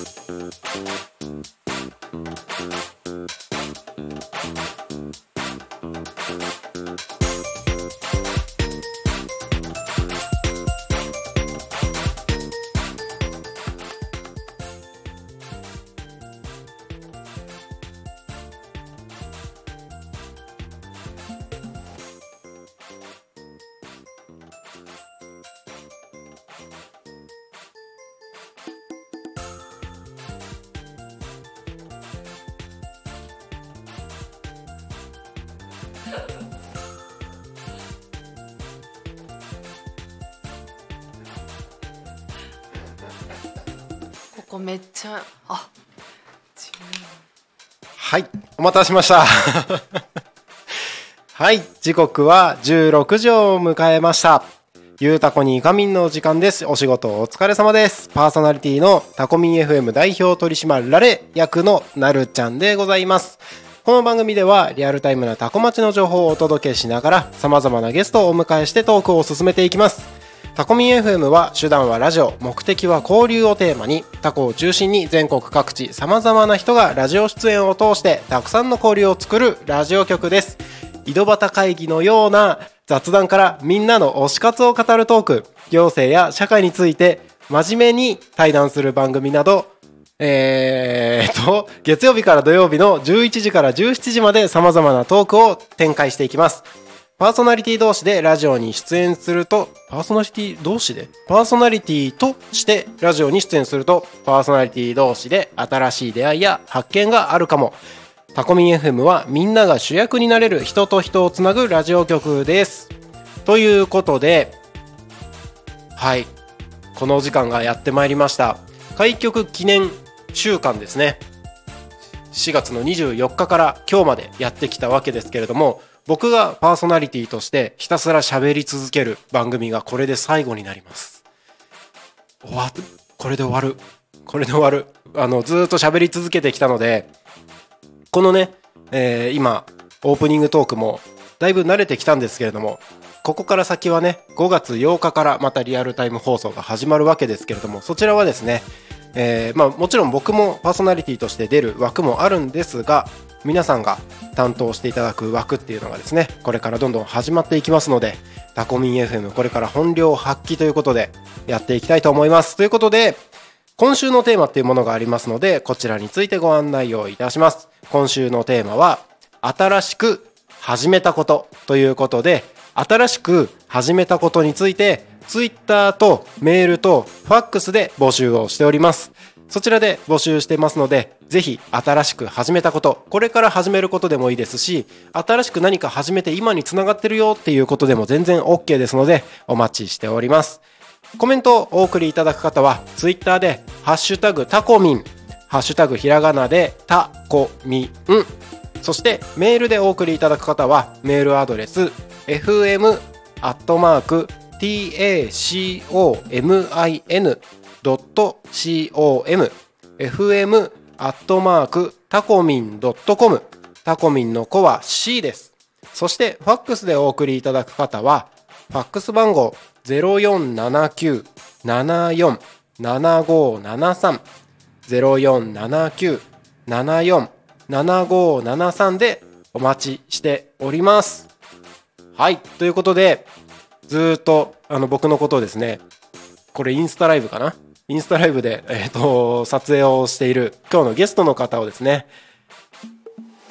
こちゃあ。はいお待たせしました。はい時刻は16時を迎えました。ゆうたこに仮眠の時間です。お仕事お疲れ様です。パーソナリティのタコミン FM 代表取締られ役のなるちゃんでございます。この番組ではリアルタイムなタコ町の情報をお届けしながら様々なゲストをお迎えしてトークを進めていきますタコミン FM は手段はラジオ目的は交流をテーマにタコを中心に全国各地さまざまな人がラジオ出演を通してたくさんの交流を作るラジオ局です。井戸端会議のような雑談からみんなの推し活を語るトーク行政や社会について真面目に対談する番組などえー、と月曜日から土曜日の11時から17時までさまざまなトークを展開していきます。パーソナリティ同士でラジオに出演すると、パーソナリティ同士でパーソナリティとしてラジオに出演すると、パーソナリティ同士で新しい出会いや発見があるかも。タコミン FM はみんなが主役になれる人と人をつなぐラジオ局です。ということで、はい。このお時間がやってまいりました。開局記念週間ですね。4月の24日から今日までやってきたわけですけれども、僕がパーソナリティとしてひたすら喋り続ける番組がこれで最後になります。終わる。これで終わる。これで終わる。あの、ずっと喋り続けてきたので、このね、えー今、オープニングトークもだいぶ慣れてきたんですけれども、ここから先はね、5月8日からまたリアルタイム放送が始まるわけですけれども、そちらはですね、えーまあもちろん僕もパーソナリティとして出る枠もあるんですが、皆さんが担当していただく枠っていうのがですね、これからどんどん始まっていきますので、タコミン FM これから本領発揮ということでやっていきたいと思います。ということで、今週のテーマっていうものがありますので、こちらについてご案内をいたします。今週のテーマは、新しく始めたことということで、新しく始めたことについて、ツイッターとメールとファックスで募集をしております。そちらで募集してますので、ぜひ新しく始めたこと、これから始めることでもいいですし、新しく何か始めて今につながってるよっていうことでも全然 OK ですので、お待ちしております。コメントをお送りいただく方は、ツイッターで、ハッシュタグタコミン、ハッシュタグひらがなでタコミン、そしてメールでお送りいただく方は、メールアドレス、fm アットマーク tacomin .com.fm アットマークタコミン .com タコミンの子は C です。そしてファックスでお送りいただく方は、ファックス番号0479-74-7573 0479-74-7573でお待ちしております。はい。ということで、ずーっとあの僕のことをですね、これインスタライブかな？インスタライブで、えっ、と、撮影をしている今日のゲストの方をですね、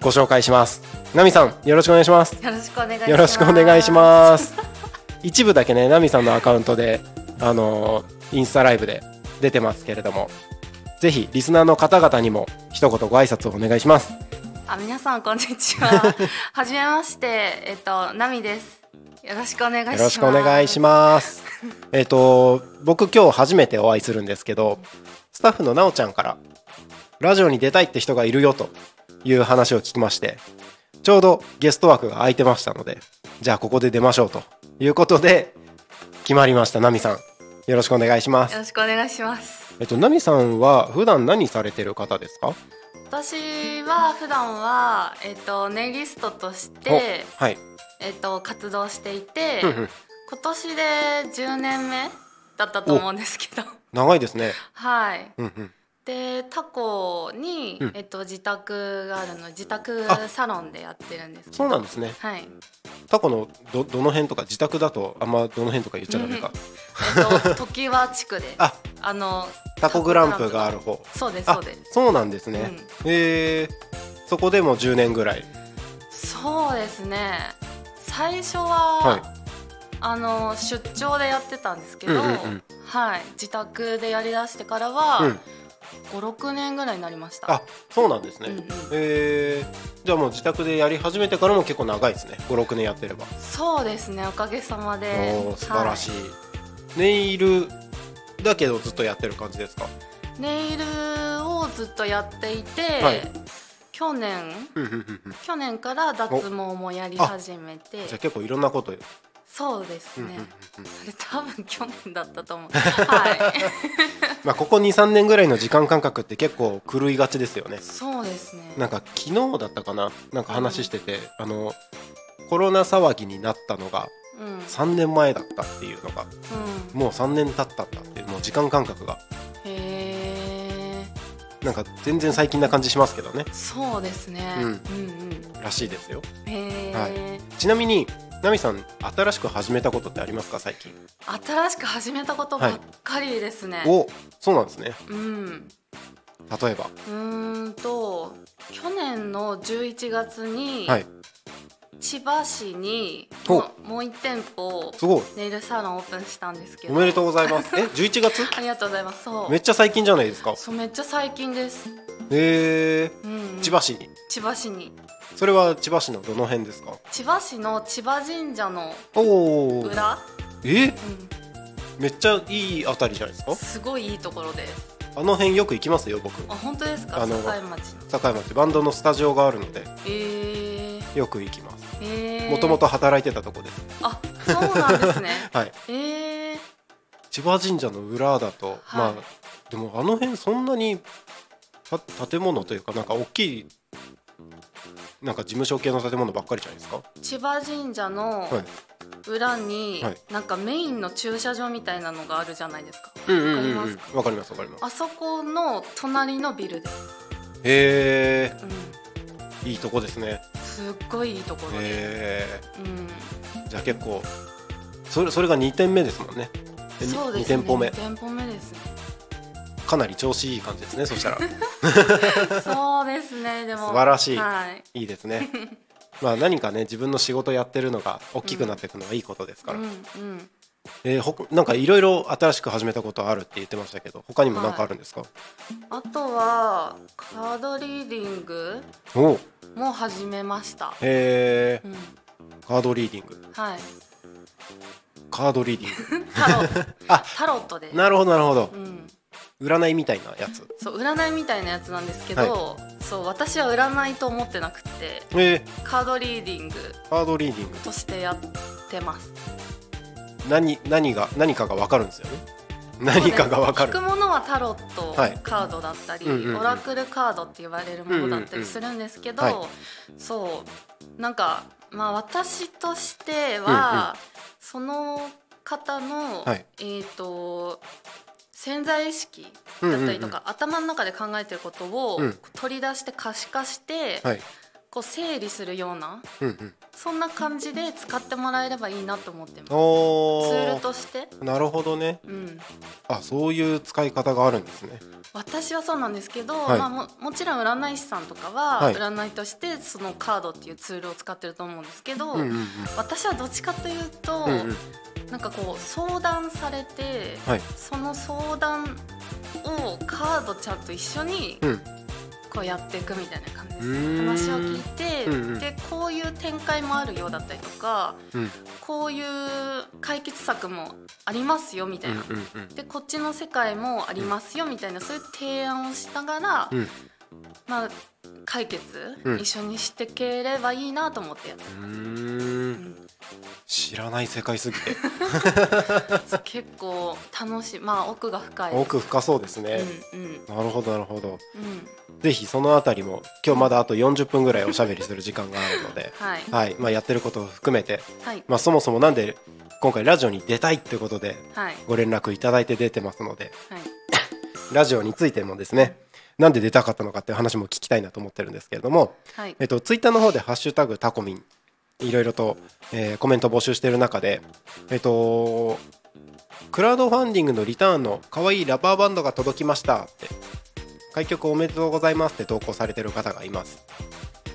ご紹介します。ナミさん、よろしくお願いします。よろしくお願いしますよろしくお願いします。一部だけね、ナミさんのアカウントで、あのーインスタライブで出てますけれども、ぜひリスナーの方々にも一言ご挨拶をお願いします。あ皆さんこんにちは はじめましてえっとナミですよろしくお願いしますよろしくお願いします。えっと、僕今日初めてお会いするんですけど、スタッフのなおちゃんから、ラジオに出たいって人がいるよという話を聞きまして、ちょうどゲスト枠が空いてましたので、じゃあここで出ましょうということで、決まりました、ナミさん。よろしくお願いしますよ。ろしくお願いしますえっと、ナミさんは普段何されてる方ですか？私は普段はえっとネイリストとしておはい。えっと活動していて今年で10年目だったと思うんですけど。長いですね。はい。うんうん。でタコに、うん。えっと、自宅があるので自宅あサロンでやってるんですそうなんですね。はい。タコのどどの辺とか自宅だとあんまどの辺とか言っちゃダメか？えっと 常盤地区で。あ。あのタコグランプがある方。そうですそあうです。そうなんですね、へえそこでも10年ぐらい。そうですね最初は、はい。あの出張でやってたんですけど、うんうんうん。はい。自宅でやりだしてからは、うん。56年ぐらいになりました。あそうなんですね、うんうん。へえじゃあもう自宅でやり始めてからも結構長いですね。56年やってれば。そうですね。おかげさまで。おー素晴らしい、はネイルだけどずっとやってる感じですか？ネイルをずっとやっていて、はい去年？うんうんうんうん。去年から脱毛もやり始めて。じゃあ結構いろんなこと。そうですうんうんうんね、あれ多分去年だったと思う。はい。まあここ23年ぐらいの時間感覚って結構狂いがちですよね。そうですね。なんか昨日だったかな？なんか話してて、あのコロナ騒ぎになったのがうん、うん、3年前だったっていうのがもう3年経ったんだっていうもう時間感覚が。へえなんか全然最近な感じしますけどね。そうですね、うん。うんうん。らしいですよ。へえ、はちなみにナミさん新しく始めたことってありますか最近？新しく始めたことばっかりですね、おそうなんですね。うん。例えば。うーんと去年の11月にはい千葉市にほももう1店舗すごい。ネイルサロンオープンしたんですけど。おめでとうございます。え 11月？ありがとうございます。そう。めっちゃ最近じゃないですか。そうめっちゃ最近です、へえ。うんうん。千葉市に。千葉市に。それは千葉市のどの辺ですか？千葉市の千葉神社の裏、え？うめっちゃいいあたりじゃないですか？ん、すごいいいところです。あの辺よく行きますよ僕。あ本当ですか？あの境町の。境町。バンドのスタジオがあるので。えー、よく行きます。えー、もともと働いてたとこです。あそうなんですね。はい。えー、千葉神社の裏だと、はい。まあでもあの辺そんなにた建物というかなんか大きいなんか事務所系の建物ばっかりじゃないですか？千葉神社のはい。裏に、はい。なんかメインの駐車場みたいなのがあるじゃないですか。わかります？わかります。あそこの隣のビルです、へうえいいとこですね。ん、すっごいいいところで、へうん、えじゃあ結構それそれが2点目ですもんね。2そうですね。店舗目。2店舗目です。ねかなり調子いい感じですねそしたら。そうですね。でも素晴らしい。はい。いいですね。まあ何かね自分の仕事やってるのが大きくなっていくのはいいことですから、うんうんえーほなんかいろいろ新しく始めたことあるって言ってましたけど他にも何かあるんですか、あとはカードリーディングも始めました、へえうん、カードリーディング。はい。カードリーディンタロ タロットで。グなるほどなるほど。うん、占いみたいなやつ。そう占いみたいなやつなんですけど、そう私は占いと思ってなくてえー、カードリーディングカードリーディング。としてやってます何何が何かが分かるんですよね。何かが分かる。聞くものはタロットはい。カードだったり、うんうんうん。オラクルカードって言われるものだったりするんですけど、うんうんうん。はそう。なんかまあ私としては、その方の、はい。えっ、と潜在意識だったりとか、頭の中で考えてることをうん。取り出して可視化して、はいこう整理するようなうんうん。そんな感じで使ってもらえればいいなと思ってます。おツールーとして、なるほどね。うん、あそういう使い方があるんですね。私はそうなんですけど、はい。まあ、ももちろん占い師さんとかははい。占いとしてそのカードっていうツールを使ってると思うんですけど、うんうんうん。私はどっちかというと、うんうん。なんかこう相談されて、はい。その相談をカードちゃんと一緒にうんこうやっていくみたいな感じです。話を聞いて、うんうん。でこういう展開もあるようだったりとかうん。こういう解決策もありますよみたいな、うんうんうん。でこっちの世界もありますよみたいなそういう提案をしながら、うんまあ、解決、うん。一緒にしていければいいなと思ってやってうんん。知らない世界すぎて。結構楽しい。まあ奥が深い。です奥深そうですね、うんうん。なるほどなるほど。うん。ぜひそのあたりも今日まだあと40分ぐらいおしゃべりする時間があるのではい。はい。まあ、やってることを含めて、はい。まあ、そもそもなんで今回ラジオに出たいってことではい。ご連絡いただいて出てますのではい。ラジオについてもですねなんで出たかったのかっていう話も聞きたいなと思ってるんですけれども、はい。えっと、ツイッターの方で「ハッシュタグタコミン」いろいろと、えーコメント募集している中でえっとクラウドファンディングのリターンの可愛いラバーバンドが届きましたって開局おめでとうございますって投稿されてる方がいます。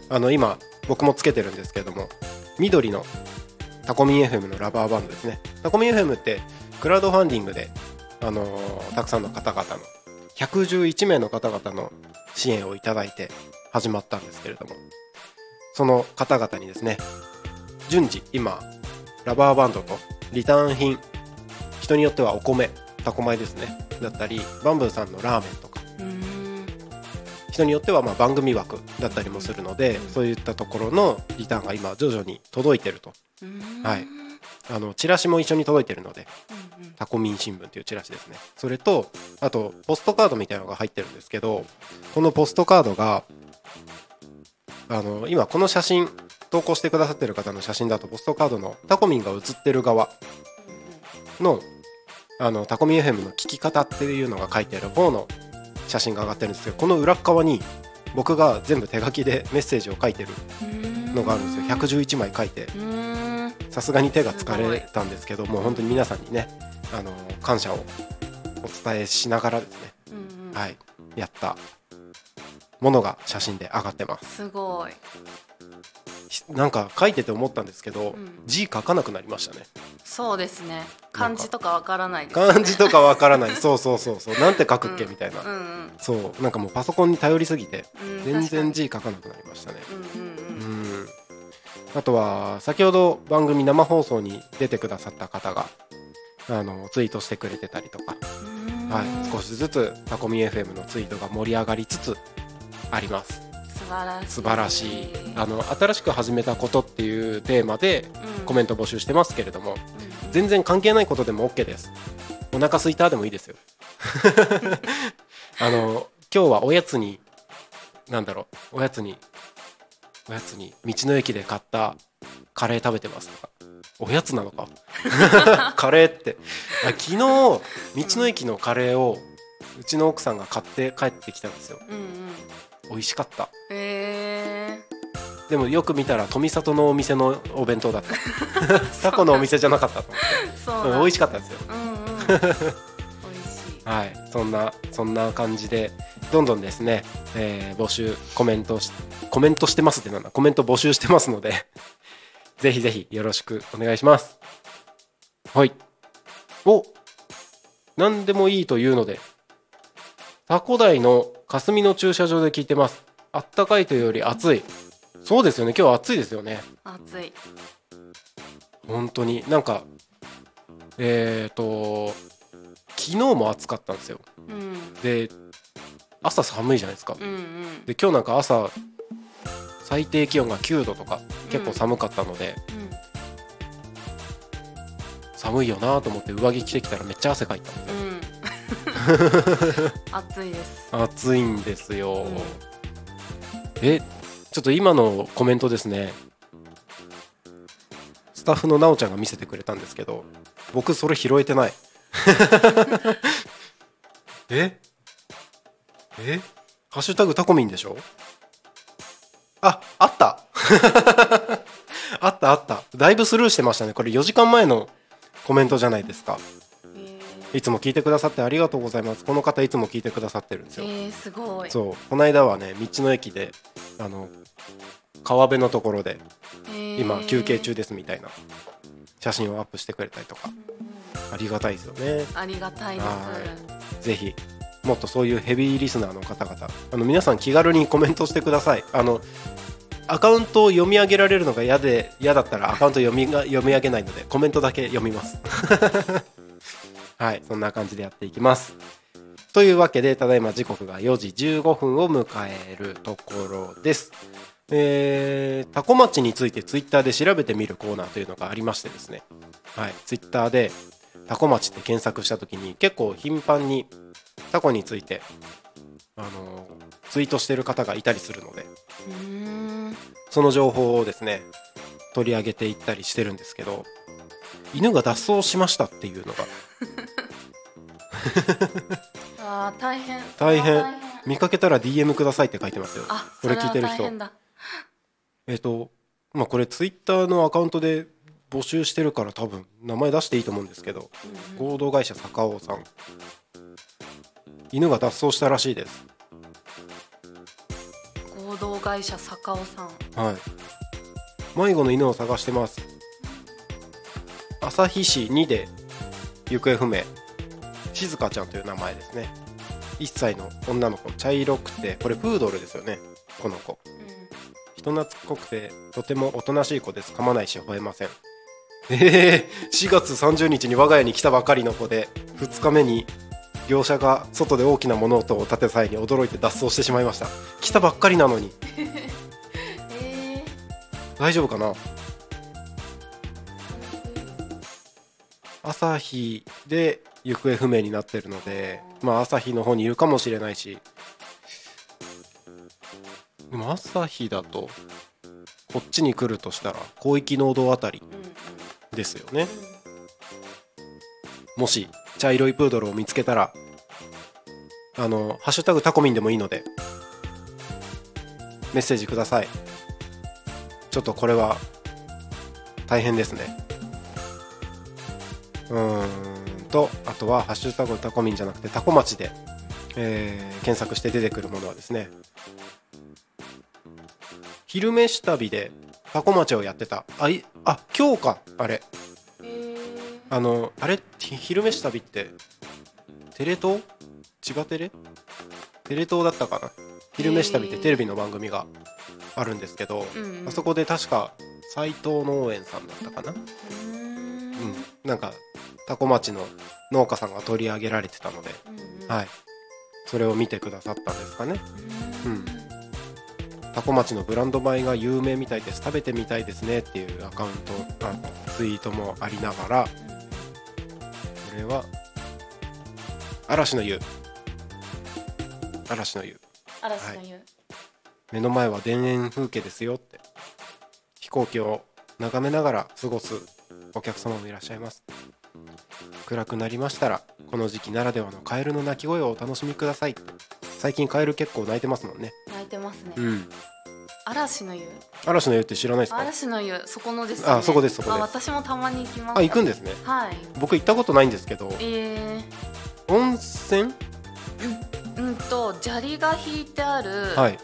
あの今僕もつけてるんですけれども緑のタコミン FM のラバーバンドですね。タコミン FM ってクラウドファンディングで、あのーたくさんの方々の111名の方々の支援をいただいて始まったんですけれども。その方々にですね順次今ラバーバンドとリターン品人によってはお米タコ米ですねだったりバンブーさんのラーメンとか。人によってはまあ番組枠だったりもするのでそういったところのリターンが今徐々に届いてると。はいあのチラシも一緒に届いてるのでタコミン新聞っていうチラシですね。それとあとポストカードみたいなのが入ってるんですけどこのポストカードがあの今この写真投稿してくださってる方の写真だとポストカードのタコミンが写ってる側のあのタコミン FM の聞き方っていうのが書いてある方の写真が上がってるんですけどこの裏っ側に僕が全部手書きでメッセージを書いてるのがあるんですよ。111枚書いてさすがに手が疲れたんですけどもう本当に皆さんにねあの感謝をお伝えしながらですね、うんうん。はい、やったものが写真で上がってます。すごい。ひなんか書いてて思ったんですけど、うん。字書かなくなりましたね。そうですね。漢字とかわからないね。漢字とかわからない。そうそうそうそう。なんて書くっけ、うん。みたいな、うんうんそう。なんかもうパソコンに頼りすぎてうん全然確字書かなくなりましたね。うんうんあとは先ほど番組生放送に出てくださった方があのツイートしてくれてたりとかはい、少しずつタコミ FM のツイートが盛り上がりつつあります。素晴らしい。素晴らしい。あの新しく始めたことっていうテーマでうん。コメント募集してますけれどもうん。うん全然関係ないことでも OK です。お腹すいたでもいいですよ。あの今日はおやつになんだろうおやつにおやつに道の駅で買ったカレー食べてますとか。おやつなのか？カレーって。あ昨日道の駅のカレーをうちの奥さんが買って帰ってきたんですよ。うんうん。美味しかった。えでもよく見たら富里のお店のお弁当だった。タコのお店じゃなかったと思って。美味しかったですよ。うんうんはい。そんなそんな感じでどんどんですね、えー募集コメントしコメントしてますってなんだ。コメント募集してますので ぜひぜひよろしくお願いします。はい。お何でもいいというのでタコ台の霞の駐車場で聞いてます。あったかいというより暑い。そうですよね。今日は暑いですよね。暑い。本当になんかえっ、と昨日も暑かったんですよ。うん。で朝寒いじゃないですか。うんうん。で今日なんか朝最低気温が9度とか結構寒かったので、うん。寒いよなと思って上着着てきたらめっちゃ汗かいたんで。うん。暑いです。暑いんですよ、うん。えちょっと今のコメントですね。スタッフのなおちゃんが見せてくれたんですけど僕それ拾えてないえ？え？ハッシュタグタコミンでしょ？ああった。あったあった。だいぶスルーしてましたね。これ4時間前のコメントじゃないですか。えいつも聞いてくださってありがとうございます。この方いつも聞いてくださってるんですー、よ、えー、すごい。そう。この間はね道の駅であの川辺のところでえー。今休憩中ですみたいな写真をアップしてくれたりとかありがたいですよね。ありがたいではすぜひもっとそういうヘビーリスナーの方々あの皆さん気軽にコメントしてください。あのアカウントを読み上げられるのが嫌で嫌だったらアカウント読みが読み上げないのでコメントだけ読みます。はい。そんな感じでやっていきます。というわけでただいま時刻が4時15分を迎えるところです。えー、タコ町についてツイッターで調べてみるコーナーというのがありましてですね。はい。ツイッターでタコ町って検索した時に結構頻繁にタコについてあのツイートしてる方がいたりするのでその情報をですね取り上げていったりしてるんですけど犬が脱走しましたっていうのが。あー大変。大変。見かけたら DM くださいって書いてますよ。あこれ聞いてる人。えっ、とまあこれツイッターのアカウントで募集してるから多分名前出していいと思うんですけど合同会社坂尾さん。犬が脱走したらしいです。合同会社坂尾さん。はい。迷子の犬を探してます。旭市2で行方不明。静香ちゃんという名前ですね。1歳の女の子茶色くてこれプードルですよね。この子。人懐っこくてとてもおとなしい子です噛まないし吠えませんえー、4月30日に我が家に来たばかりの子で2日目に業者が外で大きな物音を立てた際に驚いて脱走してしまいました。来たばっかりなのに。え 大丈夫かな？朝日で行方不明になってるのでまあ朝日の方にいるかもしれないし。でも朝日だとこっちに来るとしたら広域農道あたり。うんですよね。もし茶色いプードルを見つけたらあの「ハッシュタグタコミン」でもいいのでメッセージください。ちょっとこれは大変ですね。うんとあとは「ハッシュタグタコミン」じゃなくてタコ町で、えー検索して出てくるものはですね昼飯旅でタコ町をやってた。あいあ今日かあれ。えー。あのあれ？ひ昼飯旅ってテレ東？千葉テレ？テレ東だったかな？昼飯旅ってテレビの番組があるんですけど、うんうん。あそこで確か斎藤農園さんだったかな、うーん。うん、なんか多古町の農家さんが取り上げられてたので、うんうん。はい、それを見てくださったんですかね。ううんん多古町のブランド米が有名みたいです。食べてみたいですねっていうアカウントあツイートもありながらこれは嵐の湯。嵐の湯。嵐の湯。目の前は田園風景ですよって。飛行機を眺めながら過ごすお客様もいらっしゃいます暗くなりましたらこの時期ならではのカエルの鳴き声をお楽しみください。最近カエル結構鳴いてますもんね。泣いてますね。うん。嵐の湯嵐の湯って知らないですか？嵐の湯そこのですよね。あそこですそこです。あ私もたまに行きます。あ行くんですね。はい。僕行ったことないんですけどえー、温泉？うんと砂利が引いてあるはい。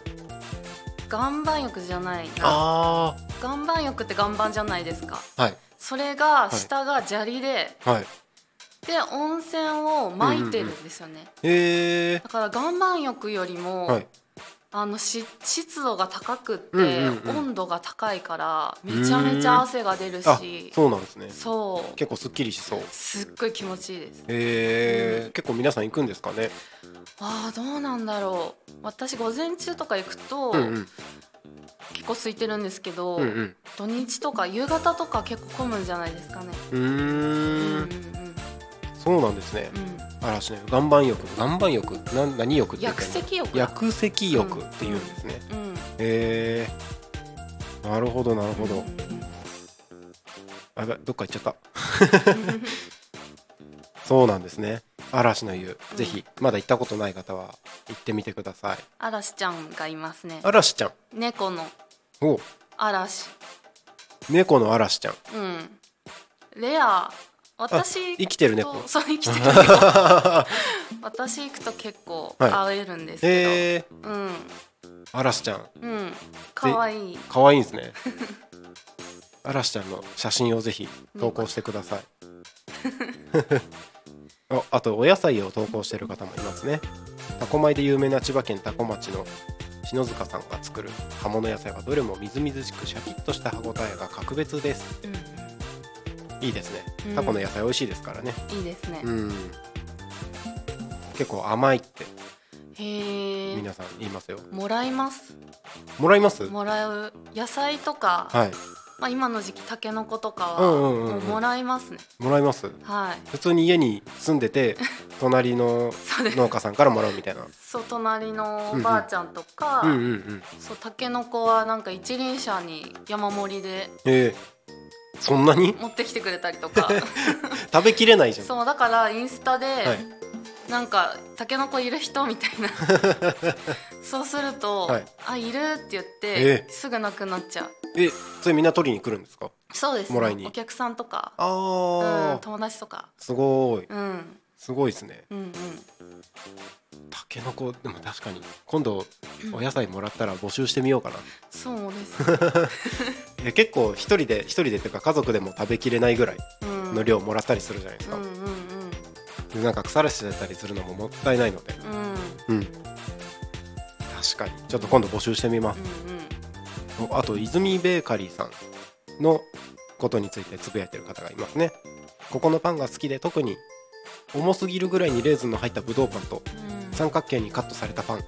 岩盤浴じゃないな。あ岩盤浴って岩盤じゃないですか。あはいそれが下が砂利で、はい。で温泉を撒いてるんですよね、へえだから岩盤浴よりも、はいあのし湿度が高くって、うんうんうん。温度が高いからめちゃめちゃ汗が出るあしそうなんですね。そう。結構すっきりしそう。すっごい気持ちいいです。へえ、うん。結構皆さん行くんですかね？あーどうなんだろう。私午前中とか行くと、うんうん。結構空いてるんですけど、うんうん。土日とか夕方とか結構混むんじゃないですかね。うんそうなんですね。うん。嵐の湯岩盤浴。岩盤浴。なん何浴って薬石浴。だ薬石浴っていうんですね、うん。へえなるほどなるほど、うん。うんあどっか行っちゃった。そうなんですね。嵐の湯、ぜひまだ行ったことない方は行ってみてください。嵐ちゃんがいますね。嵐ちゃん？猫の。お。嵐。猫の嵐ちゃん。うん。レア私生きてる猫とそう生きてる。猫 私行くと結構はい。会えるんですけへえ。ど、うん。嵐ちゃん。うん。可愛い。可愛いんですね。嵐ちゃんの写真をぜひ投稿してください。ああとお野菜を投稿してる方もいますね。タコ米で有名な千葉県多古町の篠塚さんが作る葉物野菜はどれもみずみずしくシャキッとした歯ごたえが格別です。うんいいですね。うん。タコの野菜美味しいですからね。うんいいですね、うん。結構甘いってへえ皆さん言いますよ。もらいます？もらいます？もらう野菜とか、はい。まあ、今の時期たけのことかはもうもらいますね。もらいます？はい。普通に家に住んでて 隣の農家さんからもらうみたいな。そう隣のおばあちゃんとか、うんうんうん。そうたけのこはなんか一輪車に山盛りでえー、そんなに？持ってきてくれたりとか。食べきれないじゃん。そうだからインスタで、はい。なんかタケノコいる人みたいな。そうすると、はい。あいるって言って、えすぐなくなっちゃう。えそれみんな取りに来るんですか？そうです、ね、もらいに。お客さんとか。あー、うん、友達とか。すごい。うんすごいですね。うんうん。たけのこでも確かに。今度お野菜もらったら募集してみようかな。そうです、結構一人で一人でっていうか家族でも食べきれないぐらいうん、の量もらったりするじゃないですか、うんうんうん。でなんか腐らせたりするのももったいないので。うん。うん。確かに。ちょっと今度募集してみます。うんうん。あと泉ベーカリーさんのことについてつぶやいてる方がいますね。ここのパンが好きで特に重すぎるぐらいにレーズンの入ったブドウパンとうん。三角形にカットされたパン。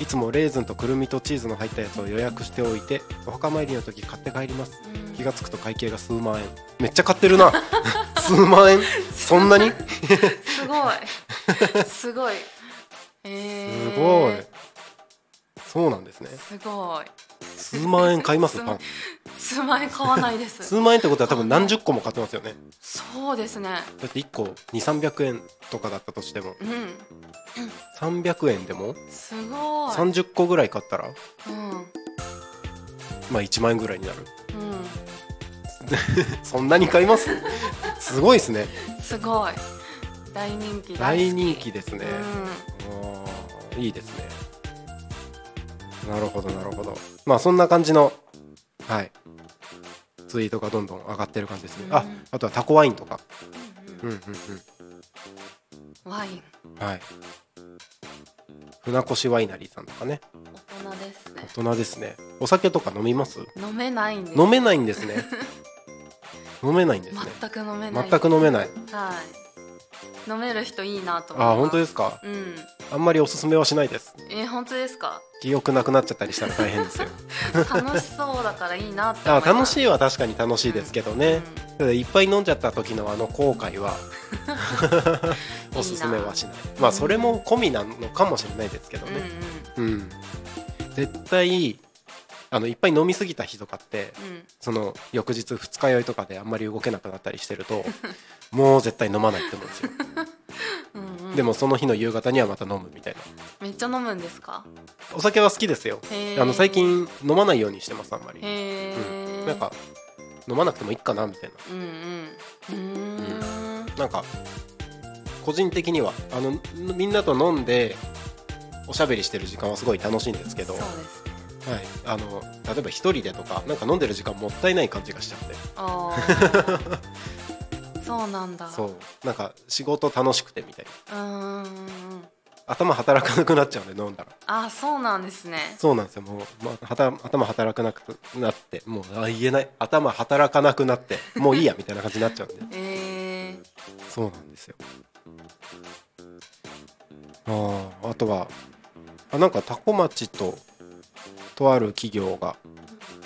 いつもレーズンとくるみとチーズの入ったやつを予約しておいてお墓参りの時買って帰ります。うん。気がつくと会計が数万円。めっちゃ買ってるな。数万円？そんなに？すごい。すごい。えすー、ごいそうなんですね。すごい。数万円買います？パン。数万円買わないです。数万円ってことは多分何十個も買ってますよね。そうですね。だって1個2300円とかだったとしても。うん。300円でも？すごい。30個ぐらい買ったら？うん。うんまあ1万円ぐらいになる。そんなに買います？すごいですね。すごい。大人気大人気ですね、うあーいいですねなるほどなるほど。まあそんな感じのはい。ツイートがどんどん上がってる感じですね、あうん。あとはタコワインとか。んうん。うんうんうん。ワイン。うんはい。船越ワイナリーさんとかね。大人ですね。大人ですね。お酒とか飲みます？飲めないんです。飲めないんですね。飲めないんですね。全く飲めない。全く飲めない。はい飲める人いいなと思います。あー本当ですか？うん。あんまりおすすめはしないです。え本当ですか？記憶なくなっちゃったりしたら大変ですよ。楽しそうだからいいなってあ楽しいは確かに楽しいですけどね、ただいっぱい飲んじゃった時のあの後悔は おすすめはしない。まあそれも込みなのかもしれないですけどうんうんねうん、絶対あのいっぱい飲みすぎた日とかってうん。その翌日二日酔いとかであんまり動けなくなったりしてるともう絶対飲まないって思うんですよ。うんうん。でもその日の夕方にはまた飲むみたいな。めっちゃ飲むんですか？お酒は好きですよ。あの最近飲まないようにしてますあんまり、うん、なんか飲まなくてもいいかなみたいな。うんうん。うーん。なんか個人的にはあのみんなと飲んでおしゃべりしてる時間はすごい楽しいんですけど、そうはですねい、あの例えば一人でとかなんか飲んでる時間もったいない感じがしちゃって。あー。そうなんだ。そう。なんか仕事楽しくてみたいな。うーん頭働かなくなっちゃうんで飲んだら。あそうなんですね。そうなんですよ。もう、まあ、はた頭働かなくなってもうあ言えない。頭働かなくなってもういいやみたいな感じになっちゃうんで。えー、そうなんですよ。あああとはあなんか多古町ととある企業が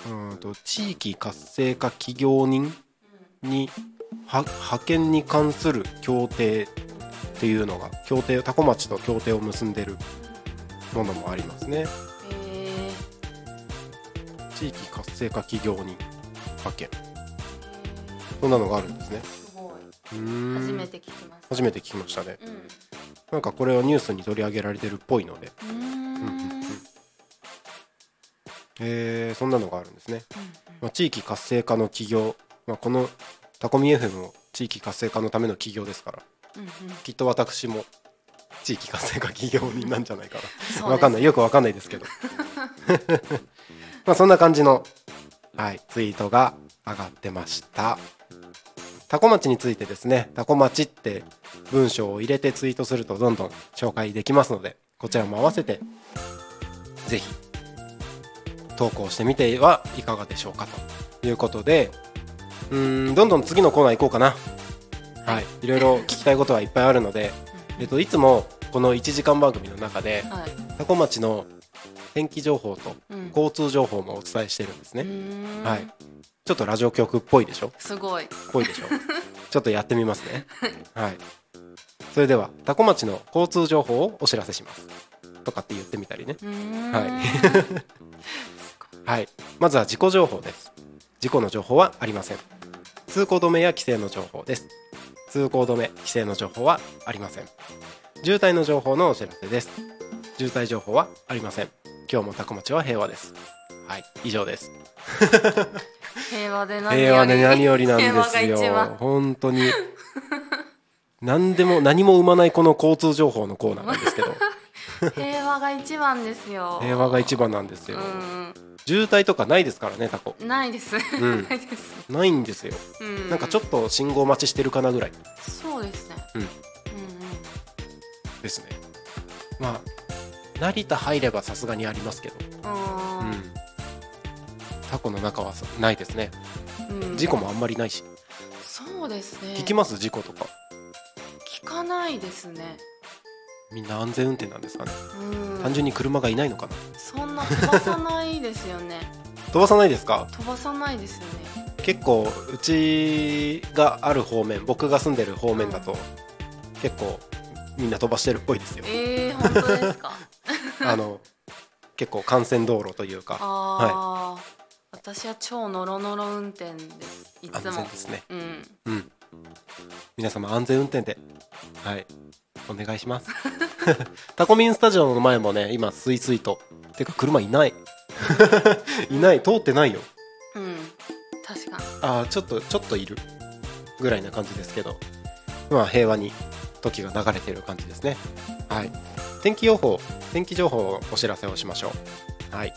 うーんと地域活性化企業人には派遣に関する協定っていうのが協定多古町と協定を結んでるものもありますね。え地域活性化企業人派遣。ー、そんなのがあるんですね。す初めて聞きました。初めて聞きましたね。うん。なんかこれはニュースに取り上げられてるっぽいので。うんえーそんなのがあるんですね、まあ、地域活性化の企業、まあ、このタコミ FM も地域活性化のための企業ですから。うんうん。きっと私も地域活性化企業人なんじゃないかな。わかんない。いよくわかんないですけど。まあそんな感じの、はい、ツイートが上がってました。タコ町についてですね。タコ町って文章を入れてツイートするとどんどん紹介できますのでこちらも合わせてぜひ投稿してみてはいかがでしょうかということでうーんどんどん次のコーナー行こうかな。はい、いろいろ聞きたいことはいっぱいあるので、えっと、いつもこの1時間番組の中ではい。多古町の天気情報とうん。交通情報もお伝えしてるんですうね、はい。ちょっとラジオ局っぽいでしょ？すごい。ぽいでしょ？ちょっとやってみますね。はい。それでは多古町の交通情報をお知らせします。とかって言ってみたりね。はいはい。まずは事故情報です。事故の情報はありません。通行止めや規制の情報です。通行止め規制の情報はありません。渋滞の情報のお知らせです。渋滞情報はありません。今日もタコ町は平和です。はい。以上です。平和で何より。平和で何よりなんですよ。本当に。何でも何も生まないこの交通情報のコーナーなんですけど。平和が一番ですよ。平和が一番なんですよ、うん渋滞とかないですからねタコ。ないです、ん。ないです、ないんですよ。うん、なんかちょっと信号待ちしてるかなぐらい。そうですね。うん。うんですね。まあ成田入ればさすがにありますけど。うんうん。タコの中はさないですね。うん。事故もあんまりないし。そうですね。聞きます？事故とか。聞かないですねみんな安全運転なんですかね。うん。単純に車がいないのかな。そんな飛ばさないですよね。飛ばさないですか？飛ばさないですよね。結構うちがある方面僕が住んでる方面だと結構みんな飛ばしてるっぽいですよ。えー、本当ですか？あの結構幹線道路というか。ああ、私は超ノロノロ運転です。いつ安も全ですね。うん。うん。皆様安全運転ではいお願いします。タコミンスタジオの前もね今スイスイと。てか車いない。いない。通ってないよ。うん。確かに。あーちょっとちょっといる。ぐらいな感じですけど。まあ平和に時が流れている感じですね。はい。天気予報天気情報をお知らせをしましょう。はい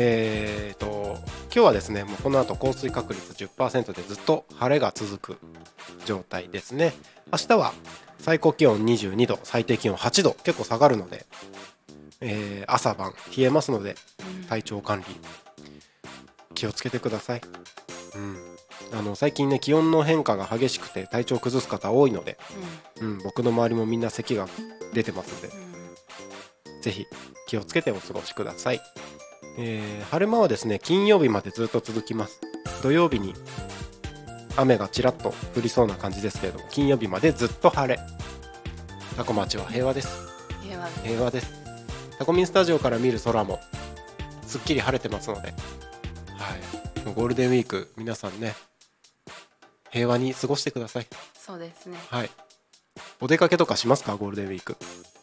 えーと今日はですねもうこの後降水確率10%でずっと晴れが続く状態ですね。明日は最高気温22度最低気温8度結構下がるので、えー朝晩冷えますのでうん。体調管理気をつけてください、うん、あの最近ね気温の変化が激しくて体調を崩す方多いので、うん、僕の周りもみんな咳が出てますのでうんうん。ぜひ気をつけてお過ごしください、えー晴れ間はですね金曜日までずっと続きます。土曜日に雨がちらっと降りそうな感じですけれども金曜日までずっと晴れ。タコ町は平和です。平和で平和です。タコミンスタジオから見る空もすっきり晴れてますので、はい、ゴールデンウィーク皆さんね平和に過ごしてください。そうですね。はいお出かけとかしますか？ゴールデンウィーク。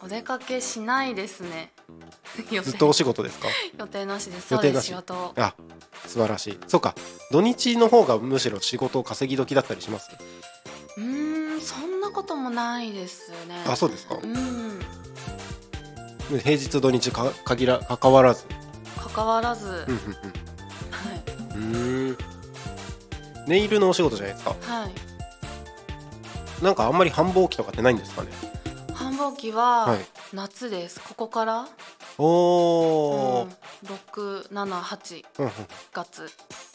お出かけしないですね。ずっとお仕事ですか？予定なしです。予定なし。あ素晴らしい。そうか。土日の方がむしろ仕事稼ぎ時だったりします？うーんそんなこともないですね。あそうですか。うん。平日土日か限ら関わらず。関わらず、うんはい。うん。ネイルのお仕事じゃないですか？はいなんかあんまり繁忙期とかってないんですかね？繁忙期ははい。夏です、ここから、おー、うん、678うんうん、月。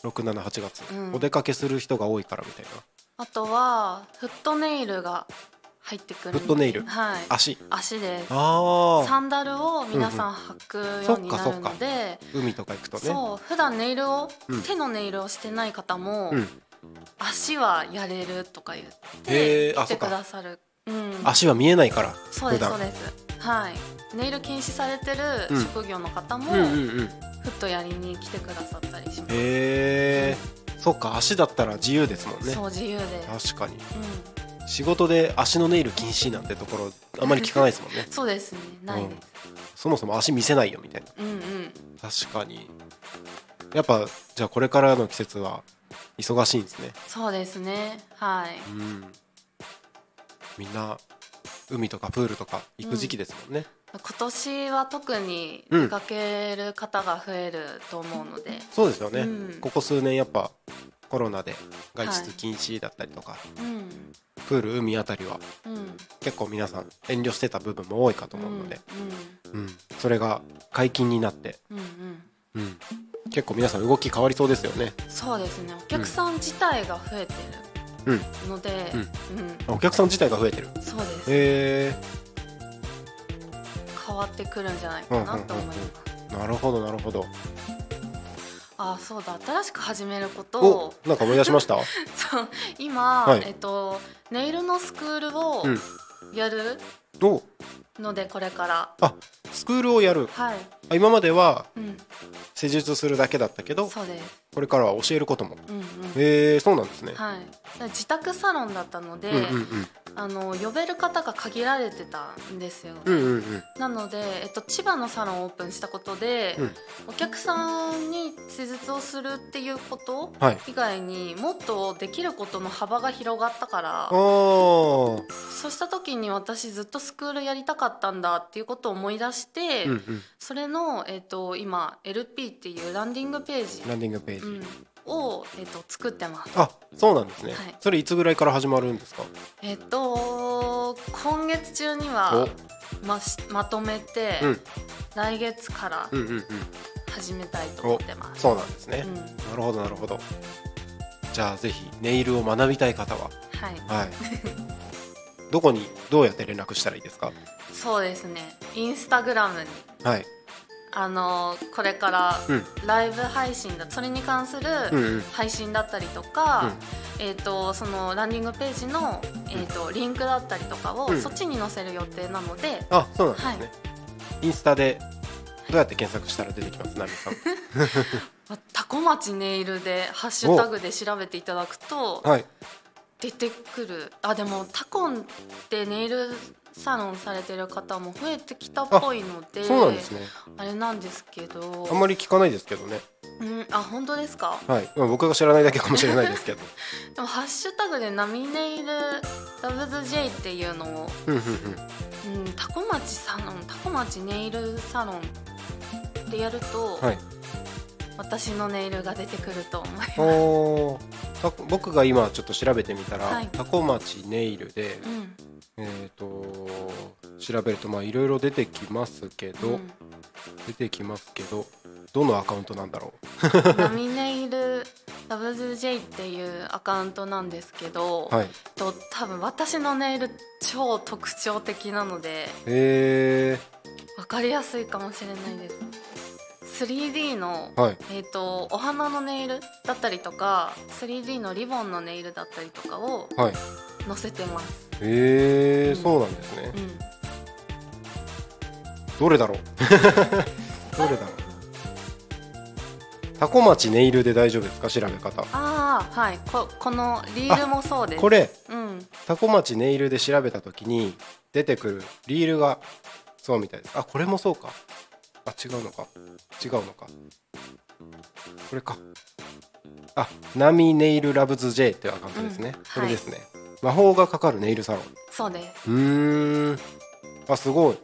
678月、うん。お出かけする人が多いからみたいな。あとはフットネイルが入ってくる。フットネイル？はい。足？足です。ああサンダルを皆さん履くようになるそっかそっか。ので、海とか行くとね。そう。普段ネイルを、うん。手のネイルをしてない方も、うん、足はやれるとか言って来てくださる。うん。足は見えないからそうですそうです。はい。ネイル禁止されてるうん。職業の方も、うんうんうん。フットやりに来てくださったりします、へえそっか足だったら自由ですもんね。そう自由で、確かに。う仕事で足のネイル禁止なんてところあまり聞かないですもんね。ん、そうですね。ないです、そもそも足見せないよみたいな。うん、うん。確かに。やっぱじゃあこれからの季節は忙しいんですね。そうですね。はい。うん。みんな海とかプールとか行く時期ですもんね、今年は特に出かける方が増えると思うので、そうですよね、うん。ここ数年やっぱコロナで外出禁止だったりとか、うん。プール海あたりは。うん。結構皆さん遠慮してた部分も多いかとうん思うので、うんそれが解禁になって、うんうんうん。うん、結構皆さん動き変わりそうですよね。そうですね。お客さん自体が増えてうんるので、うん。うん。お客さん自体が増えてる。そうです。へ変わってくるんじゃないかなと思います、えなるほどなるほど。あそうだ。新しく始めること。おをなんか思い出しました？そう。今、はい。えっとネイルのスクールをうん。やるお。のでこれから、あスクールをやる。はいあ今まではうん。施術するだけだったけどそうです。これからは教えることも。うんうん。へえそうなんですね、はい。自宅サロンだったので、うんうんうん。あの呼べる方が限られてたんですよ、うんうんうん。なので、えっと、千葉のサロンをオープンしたことで、うん。お客さんに施術をするっていうことはい。以外にもっとできることの幅が広がったからそうした時に私ずっとスクールやりたかったんだっていうことを思い出して、うんうん。それの、えっと、今 LP っていうランディングページ、ランディングページ、うん、を、えっと、作ってます。あそうなんですね、はい。それいつぐらいから始まるんですか？えっと今月中にはましまとめて、うん。来月からうんうんうん。始めたいと思ってます。そうなんですね、うん。なるほどなるほど。じゃあぜひネイルを学びたい方は。はい、はい。どこにどうやって連絡したらいいですか？そうですね。インスタグラムに。はいあのこれからうん。ライブ配信だそれに関するうんうん。配信だったりとか、えー、とそのランディングページの、えー、とリンクだったりとかを、うん。そっちに載せる予定なのであそうなんですね、はい。インスタでどうやって検索したら出てきますナミさん。まタコ町ネイルでハッシュタグで調べていただくとはい。出てくる。あでもタコンってネイルサロンされてる方も増えてきたっぽいのでそうなんですね。あれなんですけど。あんまり聞かないですけどね。うん、あ本当ですか？はい、まあ、僕が知らないだけかもしれないですけど。でもハッシュタグで「ナミネイルラブズ J」っていうのを、うんタコ町サロンタコ町ネイルサロンでやると、はい。私のネイルが出てくると思います、僕が今ちょっと調べてみたら、はい。タコ町ネイルで、うんえっ、と調べるとまあいろいろ出てきますけど、うん。出てきますけどどのアカウントなんだろナミネイルラブズ J っていうアカウントなんですけど、うはい。と多分私のネイル超特徴的なのでえ分かりやすいかもしれないです。3D のー、はい。えー、とお花のネイルだったりとか 3D のリボンのネイルだったりとかをはい載せてます、えーうん。そうなんですね。うん、どれだろう？どれだろうタコ町ネイルで大丈夫ですか？調べ方。ああはい。ここのリールもそうです。これ。うん。タコ町ネイルで調べた時に出てくるリールがそうみたいです。あこれもそうか。あ違うのか？違うのか？これか。あナミネイルラブズ J っていうアカウントですね、うん。これですね、魔法がかかるネイルサロン。そうですうー。んあすごい。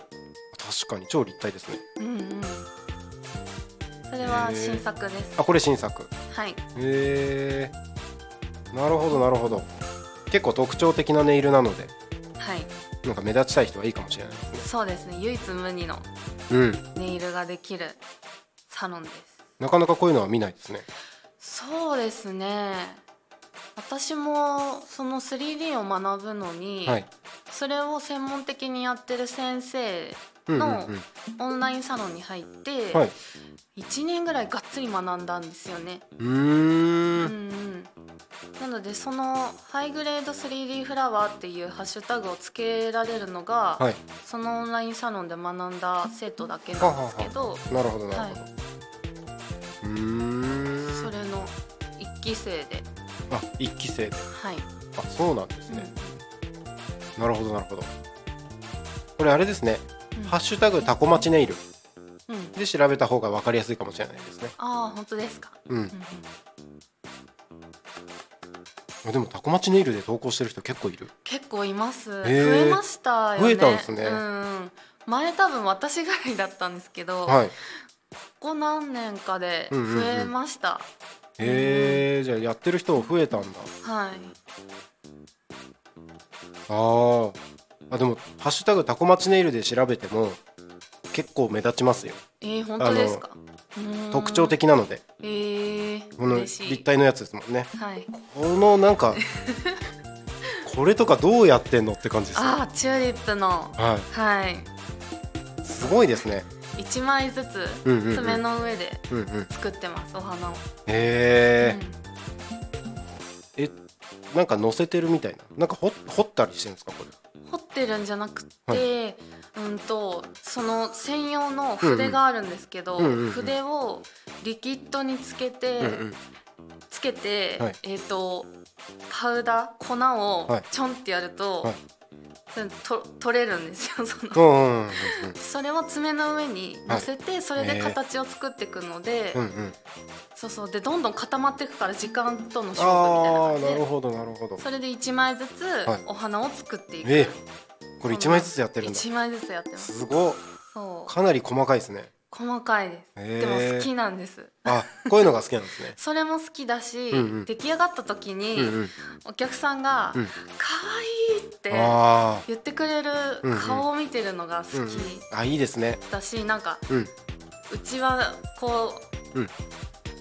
確かに超立体ですね。うんうん。それは新作です。あこれ新作。はい。へえなるほどなるほど。結構特徴的なネイルなので。はい。なんか目立ちたい人はいいかもしれないですね。そうですね。唯一無二のうん。ネイルができるサロンです。なかなかこういうのは見ないですね。そうですね私もその 3D を学ぶのに、はい。それを専門的にやってる先生のうんオンラインサロンに入って、はい。1年ぐらいがっつり学んだんですよね。うーん。なのでそのハイグレード 3D フラワーっていうハッシュタグをつけられるのが、はい。そのオンラインサロンで学んだ生徒だけなんですけどなるほどなるはほど、い。うーん。それの1期生であ一期生。ではい、あそうなんですうん。ね、なるほどなるほど。これあれですね、うん。ハッシュタグタコマチネイル。うん、で調べた方が分かりやすいかもしれないですね。ああ本当ですか、うん。うんうん。あでもタコマチネイルで投稿してる人結構いる。結構います、増ー。えましたよね。増えたんですね。うんうん、前多分私ぐらいだったんですけど、はい。ここ何年かでうんうんうん。増えました、へえじゃあやってる人増えたんだ。はい。あー。あでも「ハッシュタグタコマチネイル」で調べても結構目立ちますよ。えー、本当ですか？特徴的なので。えー、この立体のやつですもんね。はい。このなんか これとかどうやってんのって感じですよ。ああチューリップの。ははいい。すごいですね1枚ずつ爪の上で作ってますお花を、へえ、うん。えなんか乗せてるみたいな。なんか掘掘ったりしてるんですかこれ。彫ってるんじゃなくて、はうんとその専用の筆があるんですけど、筆をリキッドにつけて、うんうん。つけて、はい。えっ、とパウダー粉をはい。ちょんってやると、はいと取れるんですよその。うんうんうんそれを爪の上に乗せて、それで形を作っていくので、うんうん。そうそう。でどんどん固まっていくから時間との勝負みたいな感じで。なるほどなるほど。それで1枚ずつはい。お花を作っていく、えこれ一枚ずつやってるんだ。1枚ずつやってます。すごっ。そう。かなり細かいですね細かいです、でも好きなんです。あこういうのが好きなんですね。それも好きだし、うんうん。出来上がった時に、うんうん。お客さんがうん「可愛いってあ言ってくれる顔を見てるのが好ーうんうん。きあいいですね。だし、なんかうん。うちはこう、うん。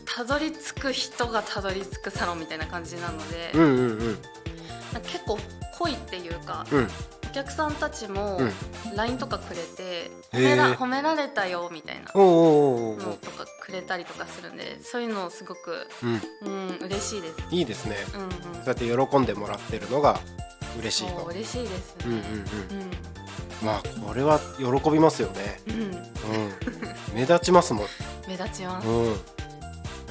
たどり着く人がたどり着くサロンみたいな感じなので、うんうんうん。結構濃いっていうか、うん。お客さんたちもうん。LINE とかくれて、へー。褒めら褒められたよみたいな。のとかくれたりとかするんでそういうのすごくうん。うん嬉しいです。いいですね。うんうん。そうやって喜んでもらってるのが嬉しいと。そう嬉しいですね。うんうんうん。うん。まあこれは喜びますよね。うん。うん。目立ちますもん。目立ちます。うん。